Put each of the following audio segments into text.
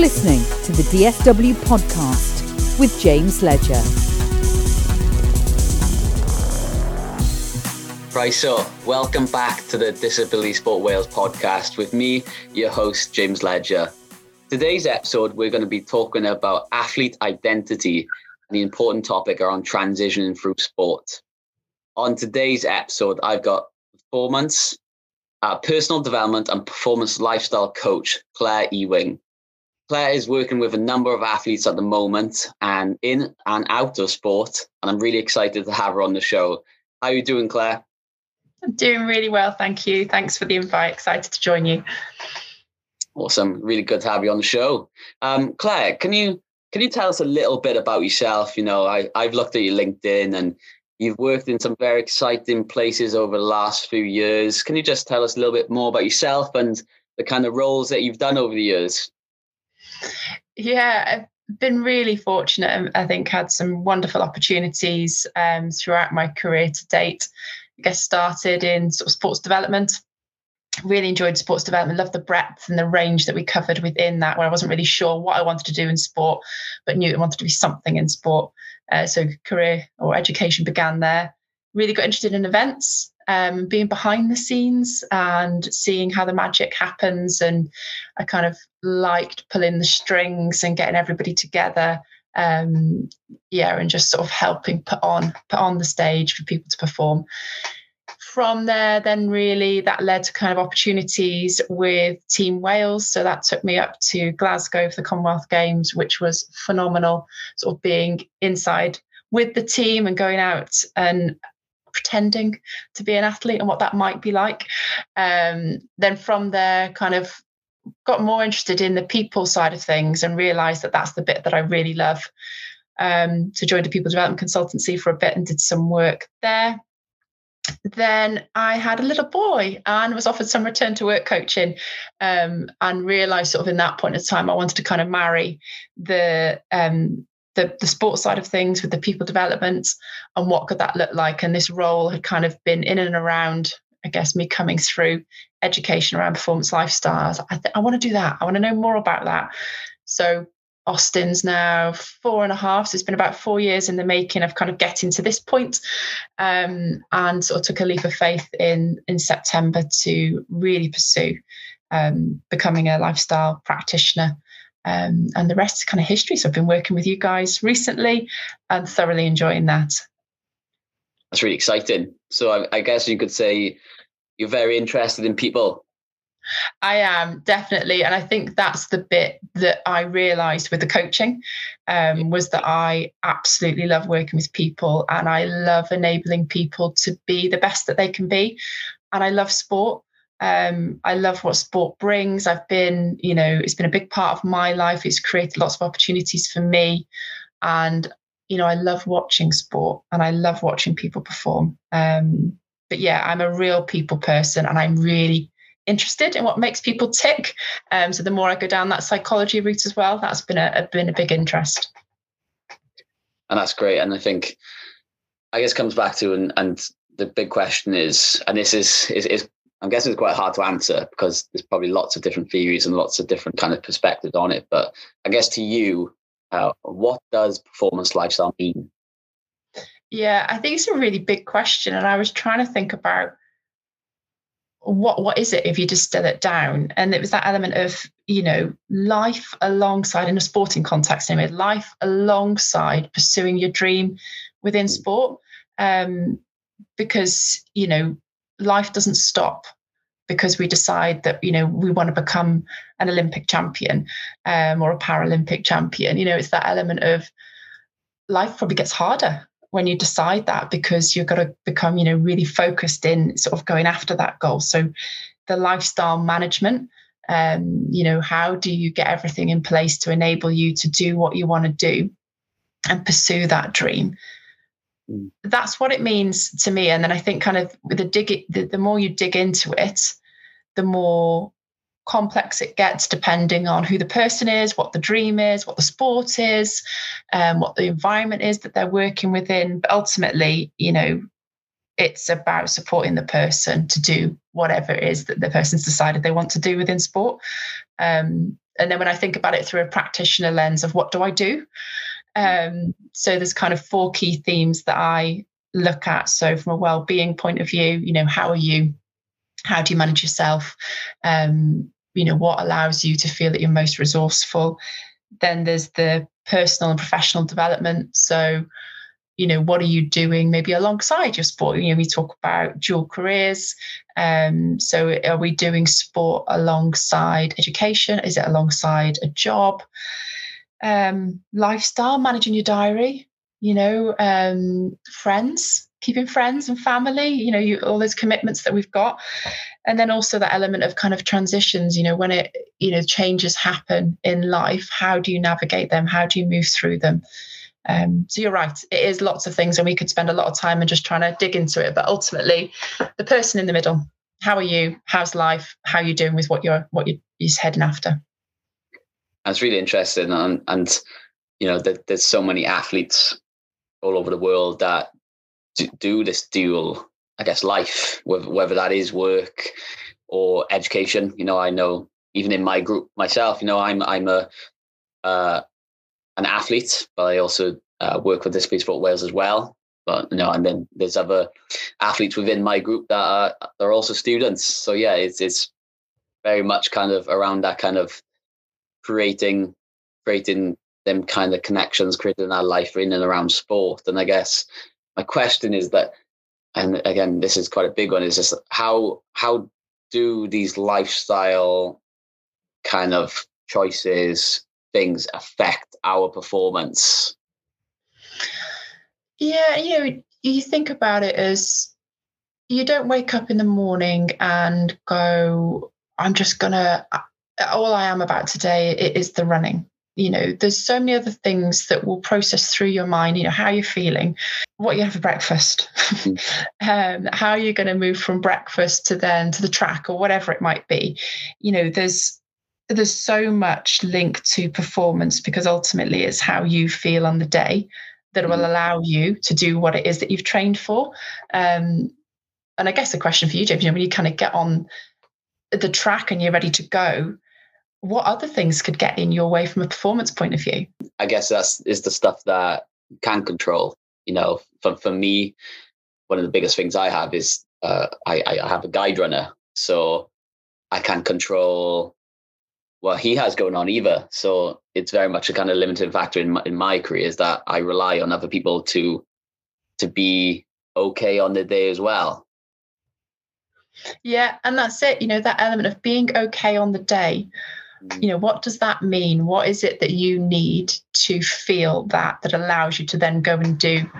Listening to the DSW podcast with James Ledger. Right, so welcome back to the Disability Sport Wales podcast with me, your host, James Ledger. Today's episode, we're going to be talking about athlete identity and the important topic around transitioning through sport. On today's episode, I've got performance, uh, personal development, and performance lifestyle coach, Claire Ewing. Claire is working with a number of athletes at the moment and in and out of sport, and I'm really excited to have her on the show. How are you doing, Claire? I'm doing really well, thank you. Thanks for the invite. Excited to join you. Awesome, really good to have you on the show. Um, Claire, can you can you tell us a little bit about yourself? You know, I I've looked at your LinkedIn and you've worked in some very exciting places over the last few years. Can you just tell us a little bit more about yourself and the kind of roles that you've done over the years? Yeah, I've been really fortunate. And I think had some wonderful opportunities um, throughout my career to date. I guess started in sort of sports development. Really enjoyed sports development, loved the breadth and the range that we covered within that, where I wasn't really sure what I wanted to do in sport, but knew I wanted to be something in sport. Uh, so career or education began there. Really got interested in events, um, being behind the scenes and seeing how the magic happens. And I kind of liked pulling the strings and getting everybody together um, yeah, and just sort of helping put on put on the stage for people to perform. From there, then really that led to kind of opportunities with Team Wales. So that took me up to Glasgow for the Commonwealth Games, which was phenomenal. Sort of being inside with the team and going out and pretending to be an athlete and what that might be like. Um, then from there, kind of got more interested in the people side of things and realized that that's the bit that I really love. Um, so joined a people development consultancy for a bit and did some work there. Then I had a little boy and was offered some return to work coaching um, and realized sort of in that point of time I wanted to kind of marry the um, the, the sports side of things with the people development and what could that look like and this role had kind of been in and around I guess me coming through education around performance lifestyles. I, th- I want to do that. I want to know more about that. So Austin's now four and a half. So it's been about four years in the making of kind of getting to this point, um, and sort of took a leap of faith in in September to really pursue um, becoming a lifestyle practitioner. Um, and the rest is kind of history. So I've been working with you guys recently and thoroughly enjoying that. That's really exciting. So I, I guess you could say you're very interested in people. I am definitely, and I think that's the bit that I realised with the coaching um, was that I absolutely love working with people, and I love enabling people to be the best that they can be, and I love sport. Um, I love what sport brings. I've been, you know, it's been a big part of my life. It's created lots of opportunities for me, and you know, I love watching sport and I love watching people perform. Um, but yeah, I'm a real people person and I'm really interested in what makes people tick. Um, so the more I go down that psychology route as well, that's been a, been a big interest. And that's great. And I think I guess comes back to and and the big question is, and this is is, is I'm guessing it's quite hard to answer because there's probably lots of different theories and lots of different kind of perspectives on it. But I guess to you, uh, what does performance lifestyle mean? Yeah, I think it's a really big question. And I was trying to think about what what is it if you distill it down? And it was that element of, you know, life alongside in a sporting context anyway, life alongside pursuing your dream within mm. sport. Um, because, you know, life doesn't stop because we decide that you know we want to become an Olympic champion um, or a Paralympic champion. You know, it's that element of life probably gets harder when you decide that because you've got to become you know really focused in sort of going after that goal. So the lifestyle management. Um, you know, how do you get everything in place to enable you to do what you want to do and pursue that dream? That's what it means to me. And then I think, kind of, the dig, the, the more you dig into it, the more complex it gets depending on who the person is, what the dream is, what the sport is, um, what the environment is that they're working within. But ultimately, you know, it's about supporting the person to do whatever it is that the person's decided they want to do within sport. Um, and then when I think about it through a practitioner lens of what do I do? Um, so there's kind of four key themes that I look at. So from a well-being point of view, you know, how are you? How do you manage yourself? Um, you know, what allows you to feel that you're most resourceful? Then there's the personal and professional development. So, you know, what are you doing maybe alongside your sport? You know, we talk about dual careers. Um, so are we doing sport alongside education? Is it alongside a job? Um, lifestyle, managing your diary, you know, um, friends, keeping friends and family, you know, you, all those commitments that we've got. And then also that element of kind of transitions, you know, when it, you know, changes happen in life, how do you navigate them? How do you move through them? Um, so you're right, it is lots of things, and we could spend a lot of time and just trying to dig into it. But ultimately, the person in the middle, how are you? How's life? How are you doing with what you're what you're, you're heading after? That's really interesting, and and you know, there's so many athletes all over the world that do this dual, I guess, life, whether that is work or education. You know, I know even in my group myself, you know, I'm I'm a uh, an athlete, but I also uh, work with Disability Sport Wales as well. But you know, and then there's other athletes within my group that are they're also students. So yeah, it's it's very much kind of around that kind of creating creating them kind of connections, creating that life in and around sport. And I guess my question is that, and again, this is quite a big one, is just how how do these lifestyle kind of choices things affect our performance? Yeah, you know, you think about it as you don't wake up in the morning and go, I'm just gonna all I am about today is the running. You know there's so many other things that will process through your mind. You know how you're feeling? What you have for breakfast? Mm. um, how you're going to move from breakfast to then to the track or whatever it might be? You know there's there's so much linked to performance because ultimately it's how you feel on the day that will mm. allow you to do what it is that you've trained for. Um, and i guess the question for you james you know when you kind of get on the track and you're ready to go what other things could get in your way from a performance point of view? I guess that's is the stuff that can control. You know, for for me, one of the biggest things I have is uh, I I have a guide runner, so I can't control what he has going on either. So it's very much a kind of limiting factor in my, in my career is that I rely on other people to to be okay on the day as well. Yeah, and that's it. You know, that element of being okay on the day you know what does that mean? What is it that you need to feel that that allows you to then go and do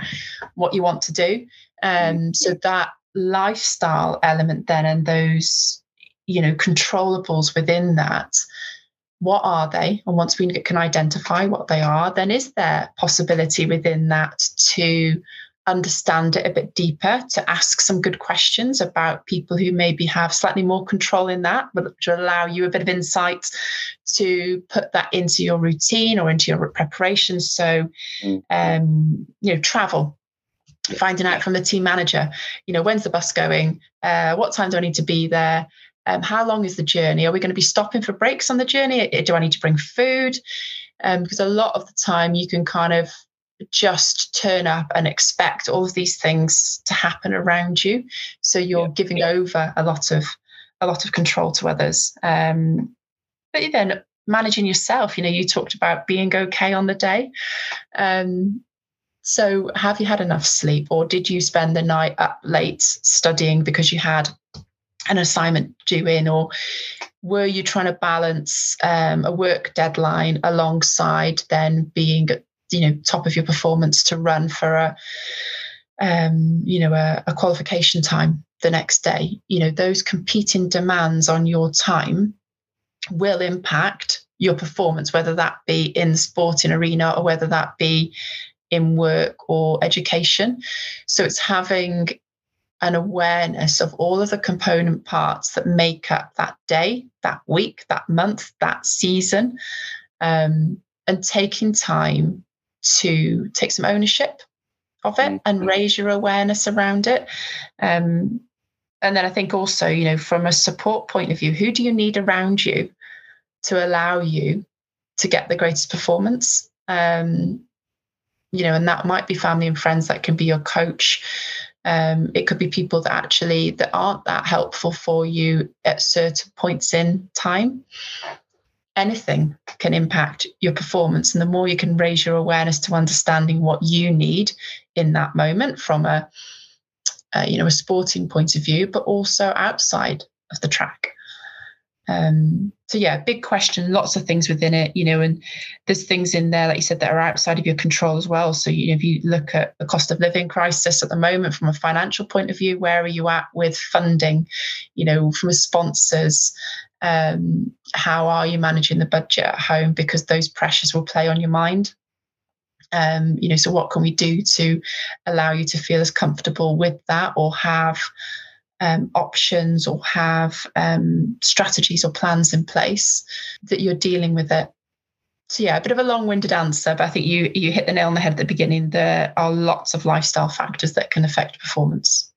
what you want to do? Um so that lifestyle element then and those you know controllables within that what are they? And once we can identify what they are then is there possibility within that to understand it a bit deeper, to ask some good questions about people who maybe have slightly more control in that, but to allow you a bit of insight to put that into your routine or into your preparation. So, mm. um, you know, travel. Finding out from the team manager, you know, when's the bus going? Uh, what time do I need to be there? Um, how long is the journey? Are we going to be stopping for breaks on the journey? Do I need to bring food? Um, because a lot of the time you can kind of just turn up and expect all of these things to happen around you so you're yeah. giving yeah. over a lot of a lot of control to others um, but then managing yourself you know you talked about being okay on the day um, so have you had enough sleep or did you spend the night up late studying because you had an assignment due in or were you trying to balance um, a work deadline alongside then being you know top of your performance to run for a um, you know a, a qualification time the next day. You know those competing demands on your time will impact your performance whether that be in the sporting arena or whether that be in work or education. So it's having an awareness of all of the component parts that make up that day that week that month that season um, and taking time to take some ownership of it mm-hmm. and raise your awareness around it. Um, and then I think also, you know, from a support point of view, who do you need around you to allow you to get the greatest performance. Um, you know, and that might be family and friends that can be your coach. Um, it could be people that actually that aren't that helpful for you at certain points in time. Anything can impact your performance, and the more you can raise your awareness to understanding what you need in that moment from a, a you know a sporting point of view, but also outside of the track. Um, so yeah, big question, lots of things within it, you know, and there's things in there, like you said, that are outside of your control as well. So you know, if you look at the cost of living crisis at the moment from a financial point of view, where are you at with funding, you know, from sponsors? Um, how are you managing the budget at home? Because those pressures will play on your mind. Um, you know, so what can we do to allow you to feel as comfortable with that or have um, options or have um, strategies or plans in place that you're dealing with it. So yeah, a bit of a long-winded answer, but I think you you hit the nail on the head at the beginning. There are lots of lifestyle factors that can affect performance.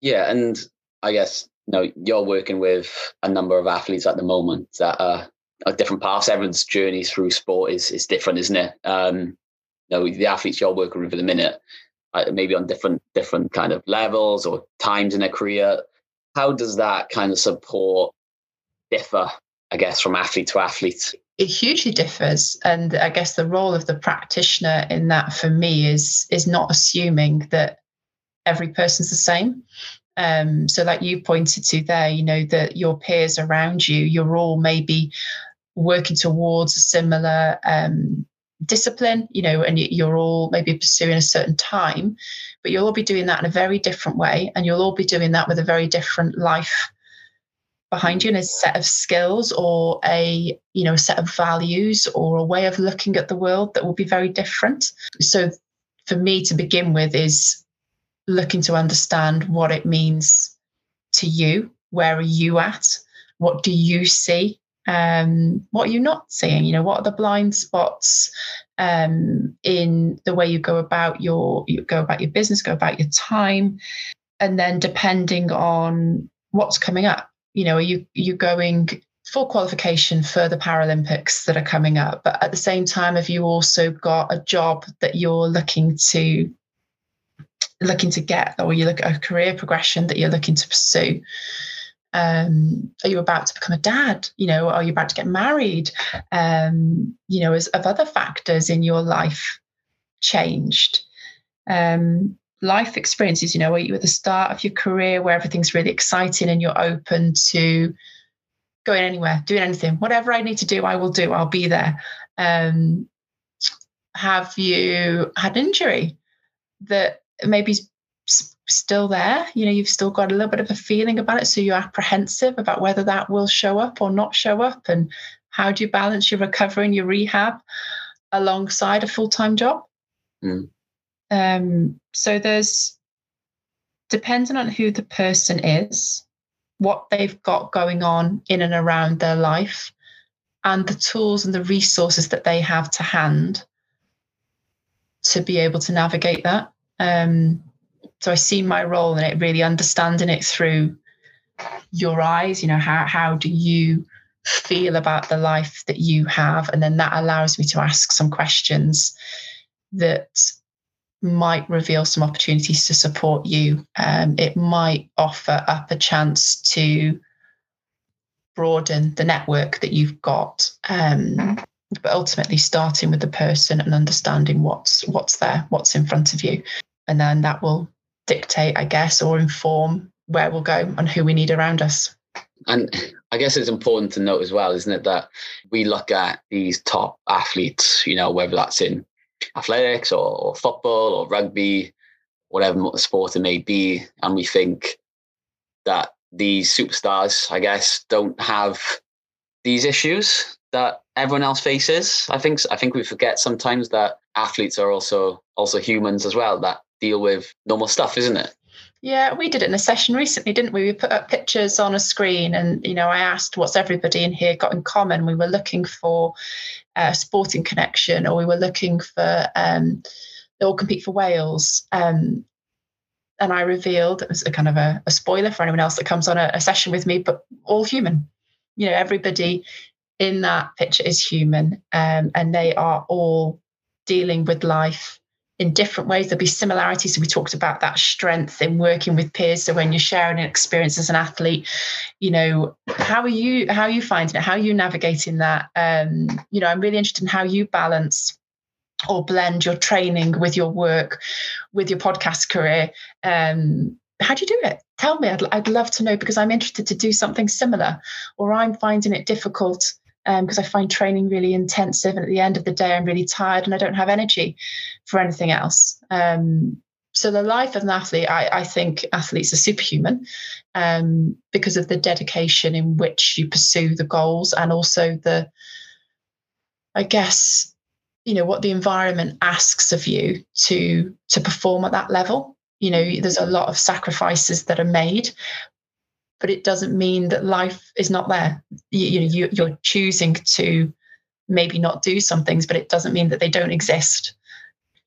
Yeah, and I guess know you're working with a number of athletes at the moment that are, are different paths. Everyone's journey through sport is is different, isn't it? Um, you know, the athletes you're working with at the minute uh, maybe on different different kind of levels or times in their career. How does that kind of support differ, I guess, from athlete to athlete? It hugely differs, and I guess the role of the practitioner in that for me is is not assuming that every person's the same. Um, so, like you pointed to there, you know that your peers around you, you're all maybe working towards a similar um, discipline, you know, and you're all maybe pursuing a certain time, but you'll all be doing that in a very different way. And you'll all be doing that with a very different life behind you and a set of skills or a, you know, a set of values or a way of looking at the world that will be very different. So for me to begin with is looking to understand what it means to you. Where are you at? What do you see? um, what are you not seeing you know what are the blind spots um, in the way you go about your you go about your business go about your time and then depending on what's coming up you know are you are you going full qualification for the paralympics that are coming up but at the same time have you also got a job that you're looking to looking to get or you look at a career progression that you're looking to pursue. Um, are you about to become a dad? You know are you about to get married? Um, you know as of other factors in your life changed. Um, life experiences you know are you at the start of your career where everything's really exciting and you're open to going anywhere doing anything? Whatever i need to do i will do. I'll be there. Um, have you had injury that maybe still there. You know, you've still got a little bit of a feeling about it. So you're apprehensive about whether that will show up or not show up. And how do you balance your recovery and your rehab alongside a full time job? Mm. Um, so there's, depending on who the person is, what they've got going on in and around their life, and the tools and the resources that they have to hand to be able to navigate that. Um, so I see my role in it really understanding it through your eyes. You know, how how do you feel about the life that you have? And then that allows me to ask some questions that might reveal some opportunities to support you. Um, it might offer up a chance to broaden the network that you've got. Um, but ultimately starting with the person and understanding what's what's there, what's in front of you. And then that will dictate, I guess, or inform where we'll go and who we need around us. And I guess it's important to note as well, isn't it, that we look at these top athletes, you know, whether that's in athletics or, or football or rugby, whatever the sport it may be, and we think that these superstars, I guess, don't have these issues that everyone else faces. I think I think we forget sometimes that athletes are also also humans as well. That deal with normal stuff, isn't it? Yeah, we did it in a session recently, didn't we? We put up pictures on a screen, and you know, I asked what's everybody in here got in common. We were looking for a sporting connection, or we were looking for um, they all compete for Wales. Um, and I revealed it was a kind of a, a spoiler for anyone else that comes on a, a session with me, but all human. You know, everybody in that picture is human, um, and they are all dealing with life in different ways. There'll be similarities. We talked about that strength in working with peers. So when you're sharing an experience as an athlete, you know, how are you how are you finding it? How are you navigating that? Um, you know, I'm really interested in how you balance or blend your training with your work, with your podcast career. Um, how do you do it? Tell me. I'd, I'd love to know because I'm interested to do something similar, or I'm finding it difficult because um, I find training really intensive. And at the end of the day, I'm really tired and I don't have energy for anything else. Um, so the life of an athlete, I, I think athletes are superhuman um, because of the dedication in which you pursue the goals and also the, I guess, you know, what the environment asks of you to to perform at that level. You know, there's a lot of sacrifices that are made, but it doesn't mean that life is not there. You, know, you, you're choosing to maybe not do some things, but it doesn't mean that they don't exist.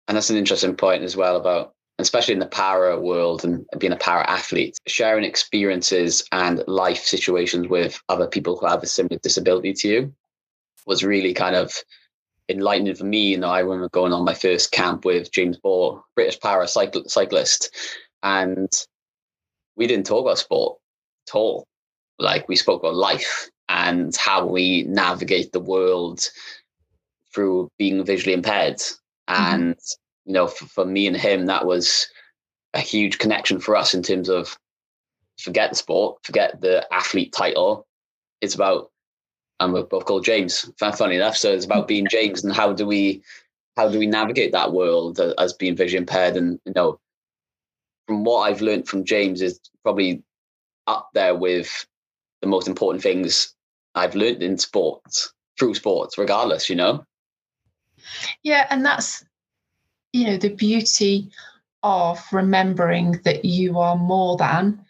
And that's an interesting point as well about, especially in the para world and being a para athlete, sharing experiences and life situations with other people who have a similar disability to you was really kind of enlightening for me. You know, I remember going on my first camp with James Ball, British para cyclist, and we didn't talk about sport at all. Like we spoke about life and how we navigate the world through being visually impaired. Mm-hmm. And, you know, for, for me and him, that was a huge connection for us in terms of forget the sport, forget the athlete title. It's about, and we're both called James, funny enough. So it's about being James and how do we, how do we navigate that world as being visually impaired? And, you know, from what I've learned from James is probably up there with the most important things I've learned in sports through sports, regardless, you know? Yeah, and that's, you know, the beauty of remembering that you are more than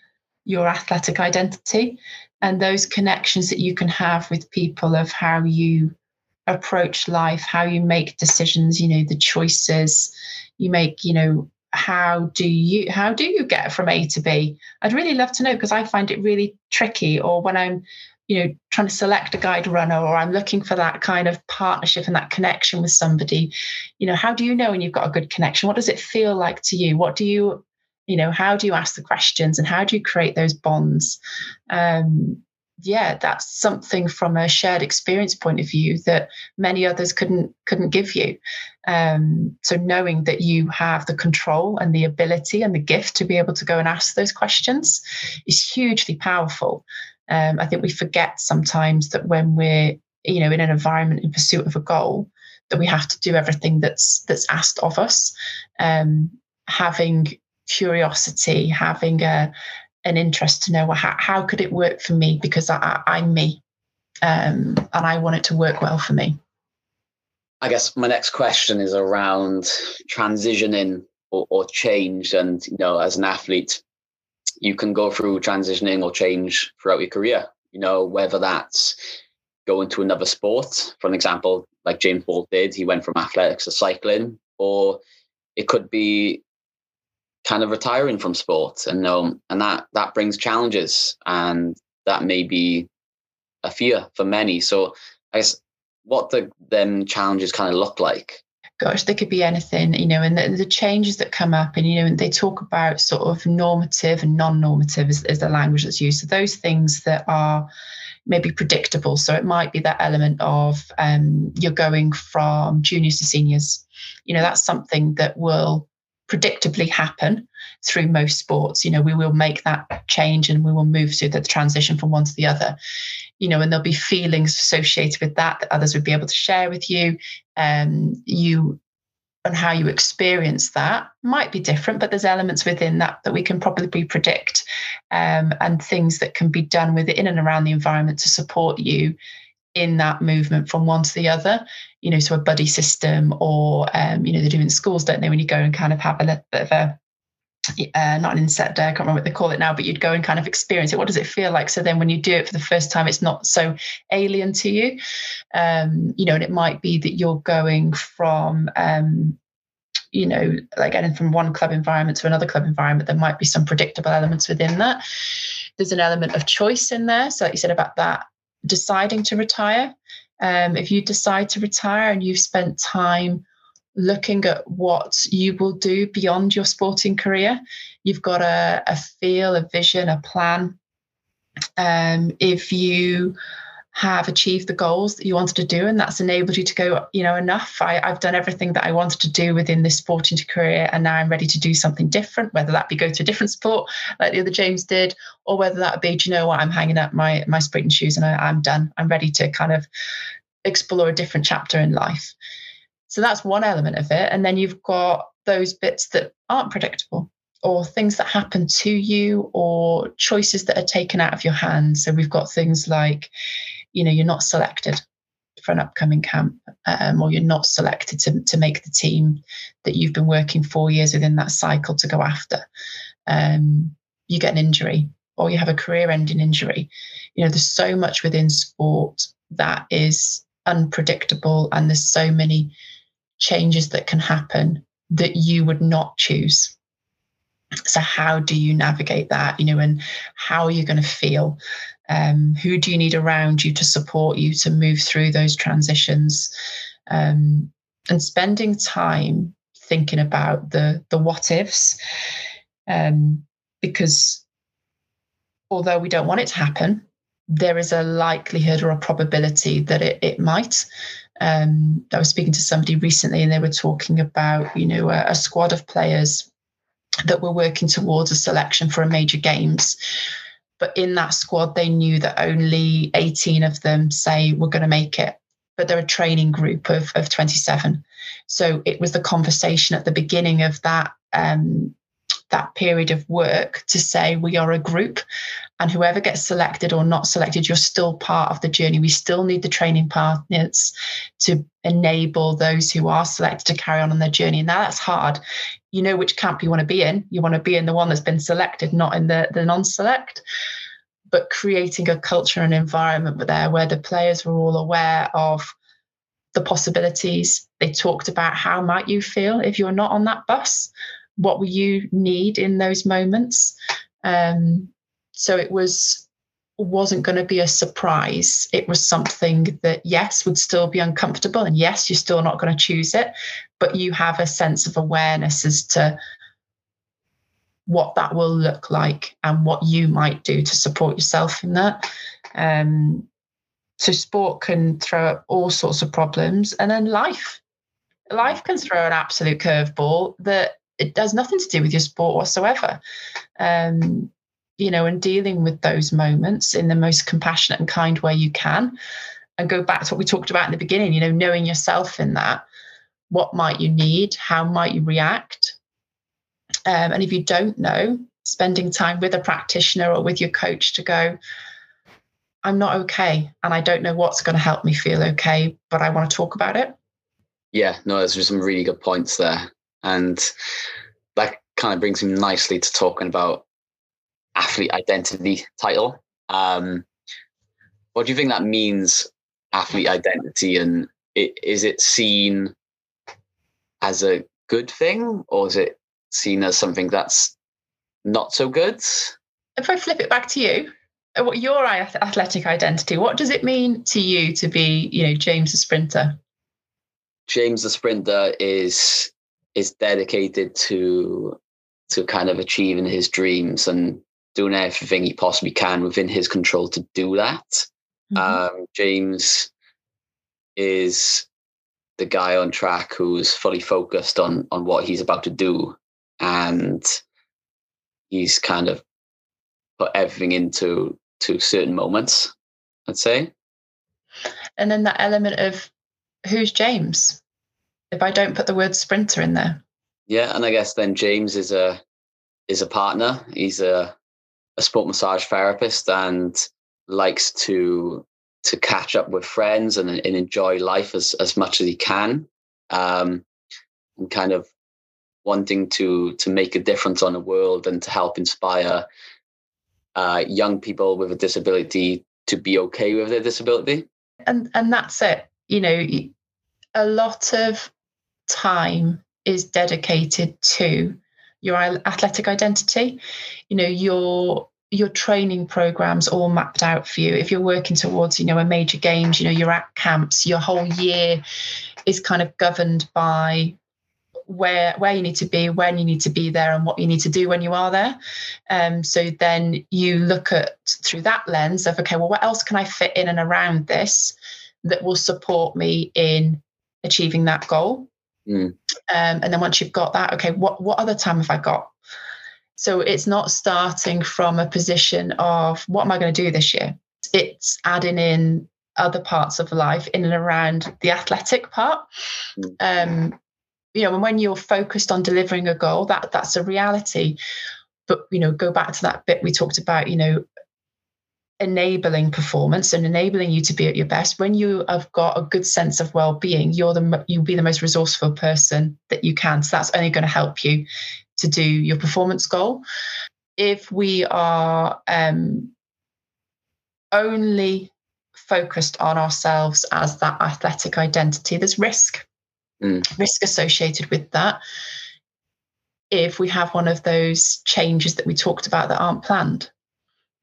your athletic identity and those connections that you can have with people of how you approach life, how you make decisions, you know, the choices you make, you know, how do you how do you get from A to B? I'd really love to know because I find it really tricky. Or when I'm, you know, trying to select a guide runner, or I'm looking for that kind of partnership and that connection with somebody, you know, how do you know when you've got a good connection? What does it feel like to you? What do you, you know, how do you ask the questions and how do you create those bonds? Um, yeah, that's something from a shared experience point of view that many others couldn't couldn't give you. Um, so knowing that you have the control and the ability and the gift to be able to go and ask those questions is hugely powerful. Um, I think we forget sometimes that when we're you know in an environment in pursuit of a goal, that we have to do everything that's that's asked of us. Um, having curiosity, having a an interest to know how, how could it work for me because I, am me um, and I want it to work well for me. I guess my next question is around transitioning or, or change. And, you know, as an athlete, you can go through transitioning or change throughout your career, you know, whether that's going to another sport, for an example, like James Ball did, he went from athletics to cycling, or it could be kind of retiring from sport. And um, and that that brings challenges and that may be a fear for many. So i guess what the them challenges kind of look like gosh they could be anything you know and the, the changes that come up and you know and they talk about sort of normative and non-normative is, is the language that's used so those things that are maybe predictable so it might be that element of um, you're going from juniors to seniors you know that's something that will predictably happen through most sports. You know, we will make that change and we will move through the transition from one to the other. You know, and there'll be feelings associated with that that others would be able to share with you. Um, you and how you experience that might be different, but there's elements within that that we can probably predict, um, and things that can be done within and around the environment to support you in that movement from one to the other you know so a buddy system or um, you know they do in schools don't they when you go and kind of have a little bit of a uh, not an inset day, I can't remember what they call it now, but you'd go and kind of experience it. What does it feel like? So then when you do it for the first time, it's not so alien to you. Um, you know, and it might be that you're going from, um, you know, like getting from one club environment to another club environment. There might be some predictable elements within that. There's an element of choice in there. So, like you said about that deciding to retire. Um, if you decide to retire and you've spent time looking at what you will do beyond your sporting career, you've got a, a feel, a vision, a plan. Um, if you have achieved the goals that you wanted to do and that's enabled you to go you know enough I, I've done everything that i wanted to do within this sporting career and now i'm ready to do something different whether that be go to a different sport like the other james did or whether that be do you know what i'm hanging up my my sprinting shoes and I, i'm done. I'm ready to kind of explore a different chapter in life so that's one element of it. And then you've got those bits that aren't predictable or things that happen to you or choices that are taken out of your hands. So we've got things like you know you're not selected for an upcoming camp um, or you're not selected to, to make the team that you've been working four years within that cycle to go after. Um, you get an injury or you have a career ending injury. You know there's so much within sport that is unpredictable and there's so many changes that can happen that you would not choose so how do you navigate that you know and how are you going to feel um, who do you need around you to support you to move through those transitions? Um, and spending time thinking about the the what ifs, um, because although we don't want it to happen, there is a likelihood or a probability that it, it might. Um, I was speaking to somebody recently, and they were talking about you know a, a squad of players that were working towards a selection for a major games but in that squad, they knew that only 18 of them say we're going to make it. But they're a training group of, of 27. So it was the conversation at the beginning of that um, that period of work to say we are a group and whoever gets selected or not selected you're still part of the journey. We still need the training partners to enable those who are selected to carry on on their journey. And now that's hard. You know which camp you want to be in. You want to be in the one that's been selected not in the the non-select. But creating a culture and environment there where the players were all aware of the possibilities. They talked about how might you feel if you're not on that bus? What will you need in those moments? Um, so it was wasn't going to be a surprise. It was something that yes would still be uncomfortable and yes you're still not going to choose it but you have a sense of awareness as to what that will look like and what you might do to support yourself in that. Um, so sport can throw up all sorts of problems and then life. Life can throw an absolute curveball that it does nothing to do with your sport whatsoever. Um, you know, and dealing with those moments in the most compassionate and kind way you can. And go back to what we talked about in the beginning, you know, knowing yourself in that. What might you need? How might you react? Um, and if you don't know, spending time with a practitioner or with your coach to go, I'm not okay. And I don't know what's going to help me feel okay, but I want to talk about it. Yeah, no, there's some really good points there. And that kind of brings me nicely to talking about athlete identity title. Um, what do you think that means, athlete identity? And it, is it seen as a good thing or is it seen as something that's not so good? If I flip it back to you, uh, what your athletic identity, what does it mean to you to be, you know, James the sprinter? James the sprinter is is dedicated to to kind of achieving his dreams and doing everything he possibly can within his control to do that. Mm-hmm. Um, James is the guy on track who's fully focused on on what he's about to do, and he's kind of put everything into to certain moments. I'd say. And then that element of who's James? if I don't put the word sprinter in there. Yeah, and I guess then James is a is a partner. He's a a sport massage therapist and likes to to catch up with friends and, and enjoy life as as much as he can. Um, and kind of wanting to to make a difference on the world and to help inspire uh, young people with a disability to be okay with their disability. And and that's it. You know, a lot of time is dedicated to your athletic identity. You know, your your training programs all mapped out for you. If you're working towards you know a major games you know you're at camps your whole year is kind of governed by where where you need to be when you need to be there and what you need to do when you are there. Um, so then you look at through that lens of okay well what else can i fit in and around this that will support me in achieving that goal mm. um, and then once you've got that okay what what other time have i got so it's not starting from a position of what am I going to do this year? It's adding in other parts of life in and around the athletic part. Mm. Um, you know, and when you're focused on delivering a goal, that that's a reality. But you know, go back to that bit we talked about. You know, enabling performance and enabling you to be at your best. When you have got a good sense of well-being, you're the you'll be the most resourceful person that you can. So that's only going to help you to do your performance goal. If we are um, only focused on ourselves as that athletic identity, there's risk, mm. risk associated with that. If we have one of those changes that we talked about that aren't planned,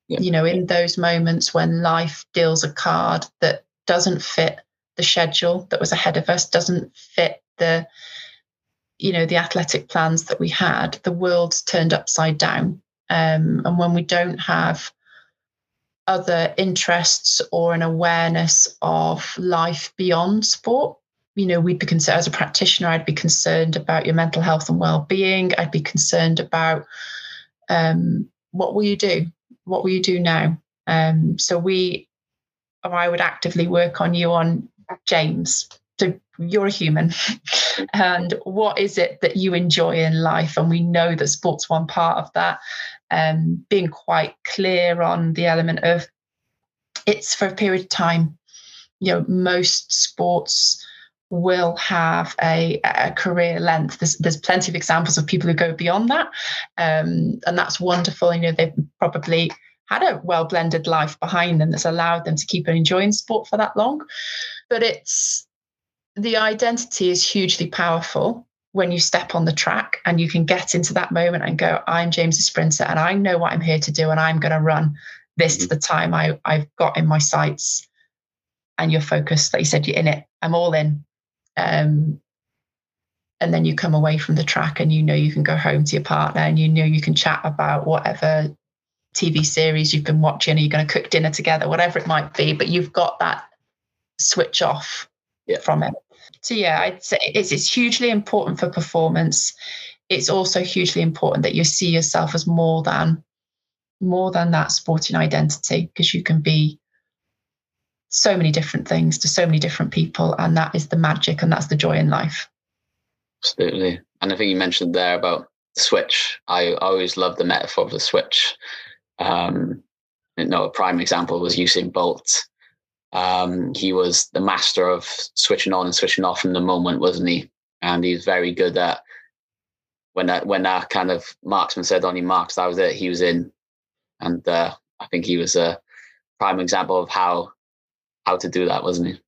yeah. you know, in those moments when life deals a card that doesn't fit the schedule that was ahead of us, doesn't fit the you know the athletic plans that we had the world's turned upside down. Um, and when we don't have other interests or an awareness of life beyond sport you know we'd be concerned as a practitioner i'd be concerned about your mental health and well-being. I'd be concerned about um, what will you do what will you do now? Um, so we or i would actively work on you on james. So you're a human. And what is it that you enjoy in life? And we know that sports one part of that. Um, being quite clear on the element of it's for a period of time. You know most sports will have a, a career length there's, there's plenty of examples of people who go beyond that um, and that's wonderful you know they've probably had a well blended life behind them that's allowed them to keep enjoying sport for that long but it's the identity is hugely powerful when you step on the track and you can get into that moment and go, I'm James the Sprinter and I know what I'm here to do and I'm going to run this to mm-hmm. the time I, I've got in my sights. And you're focused, like you said, you're in it. I'm all in. Um, and then you come away from the track and you know you can go home to your partner and you know you can chat about whatever TV series you've been watching, or you're going to cook dinner together, whatever it might be, but you've got that switch off yeah. from it. So yeah, I'd say it's, it's hugely important for performance. It's also hugely important that you see yourself as more than more than that sporting identity because you can be so many different things to so many different people and that is the magic and that's the joy in life. Absolutely. And i think you mentioned there about the switch. I always love the metaphor of the switch. Um you know a prime example was Usain Bolt. Um, he was the master of switching on and switching off in the moment, wasn't he? And he's very good at when that when that kind of marksman said on he marks, that was it. He was in, and uh, I think he was a prime example of how how to do that, wasn't he?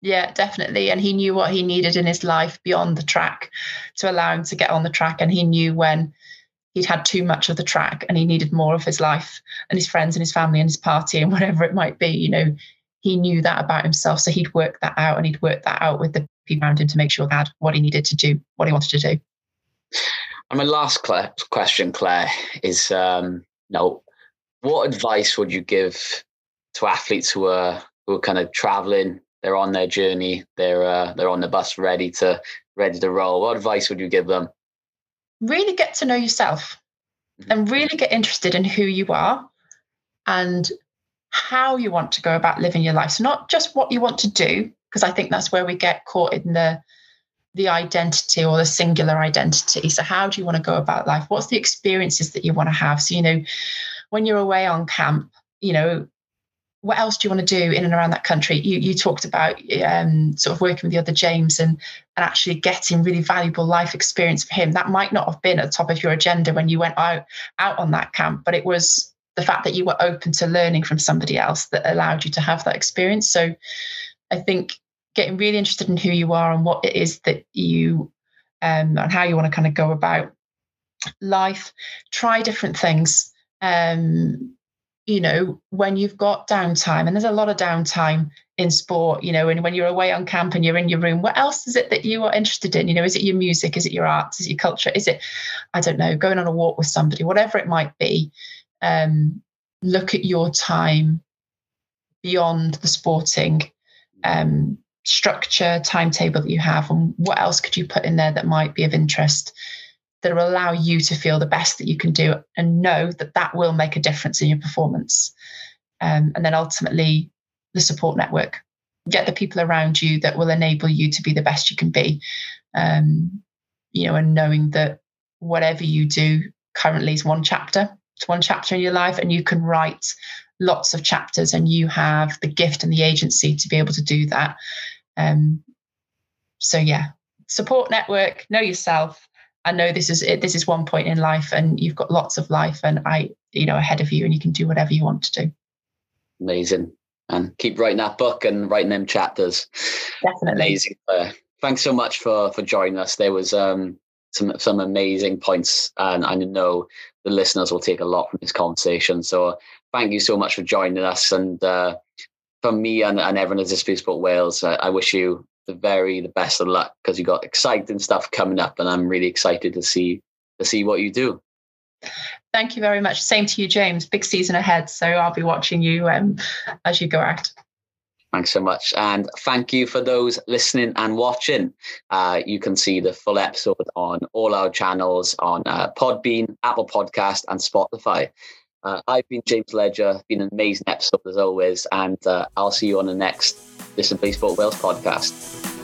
Yeah, definitely. And he knew what he needed in his life beyond the track to allow him to get on the track. And he knew when he'd had too much of the track and he needed more of his life and his friends and his family and his party and whatever it might be. You know, he knew that about himself. So he'd work that out and he'd work that out with the people around him to make sure he had what he needed to do, what he wanted to do. And my last question, Claire, is um, no, what advice would you give to athletes who are who are kind of traveling? They're on their journey. They're uh, they're on the bus, ready to ready to roll. What advice would you give them? Really get to know yourself, mm-hmm. and really get interested in who you are, and how you want to go about living your life. So not just what you want to do, because I think that's where we get caught in the the identity or the singular identity. So how do you want to go about life? What's the experiences that you want to have? So, you know, when you're away on camp, you know, what else do you want to do in and around that country? You you talked about um, sort of working with the other James and and actually getting really valuable life experience for him. That might not have been at the top of your agenda when you went out out on that camp, but it was the fact that you were open to learning from somebody else that allowed you to have that experience. So I think getting really interested in who you are and what it is that you um, and how you want to kind of go about life, try different things. um, you know, when you've got downtime, and there's a lot of downtime in sport, you know, and when you're away on camp and you're in your room, what else is it that you are interested in? You know, is it your music? Is it your arts? Is it your culture? Is it, I don't know, going on a walk with somebody, whatever it might be? Um, look at your time beyond the sporting um, structure, timetable that you have, and what else could you put in there that might be of interest that will allow you to feel the best that you can do and know that that will make a difference in your performance. Um, and then ultimately, the support network. Get the people around you that will enable you to be the best you can be. Um, you know, and knowing that whatever you do currently is one chapter. It's one chapter in your life, and you can write lots of chapters, and you have the gift and the agency to be able to do that. Um, so yeah, support network, know yourself. I know this is it. This is one point in life, and you've got lots of life, and I, you know, ahead of you, and you can do whatever you want to do. Amazing and keep writing that book and writing them chapters. Definitely. Amazing. Uh, thanks so much for for joining us. There was um, some some amazing points, and I know the listeners will take a lot from this conversation. So thank you so much for joining us. And uh, from me and, and everyone at Disability Sport Wales, I, I wish you the very the best of luck because you got exciting stuff coming up, and I'm really excited to see to see what you do. Thank you very much. Same to you, James. Big season ahead. So I'll be watching you um, as you go out. Thanks so much. And thank you for those listening and watching. Uh, you can see the full episode on all our channels on uh, Podbean, Apple Podcast, and Spotify. Uh, I've been James Ledger. Been an amazing episode as always. And uh, I'll see you on the next Disability Sport Wales podcast.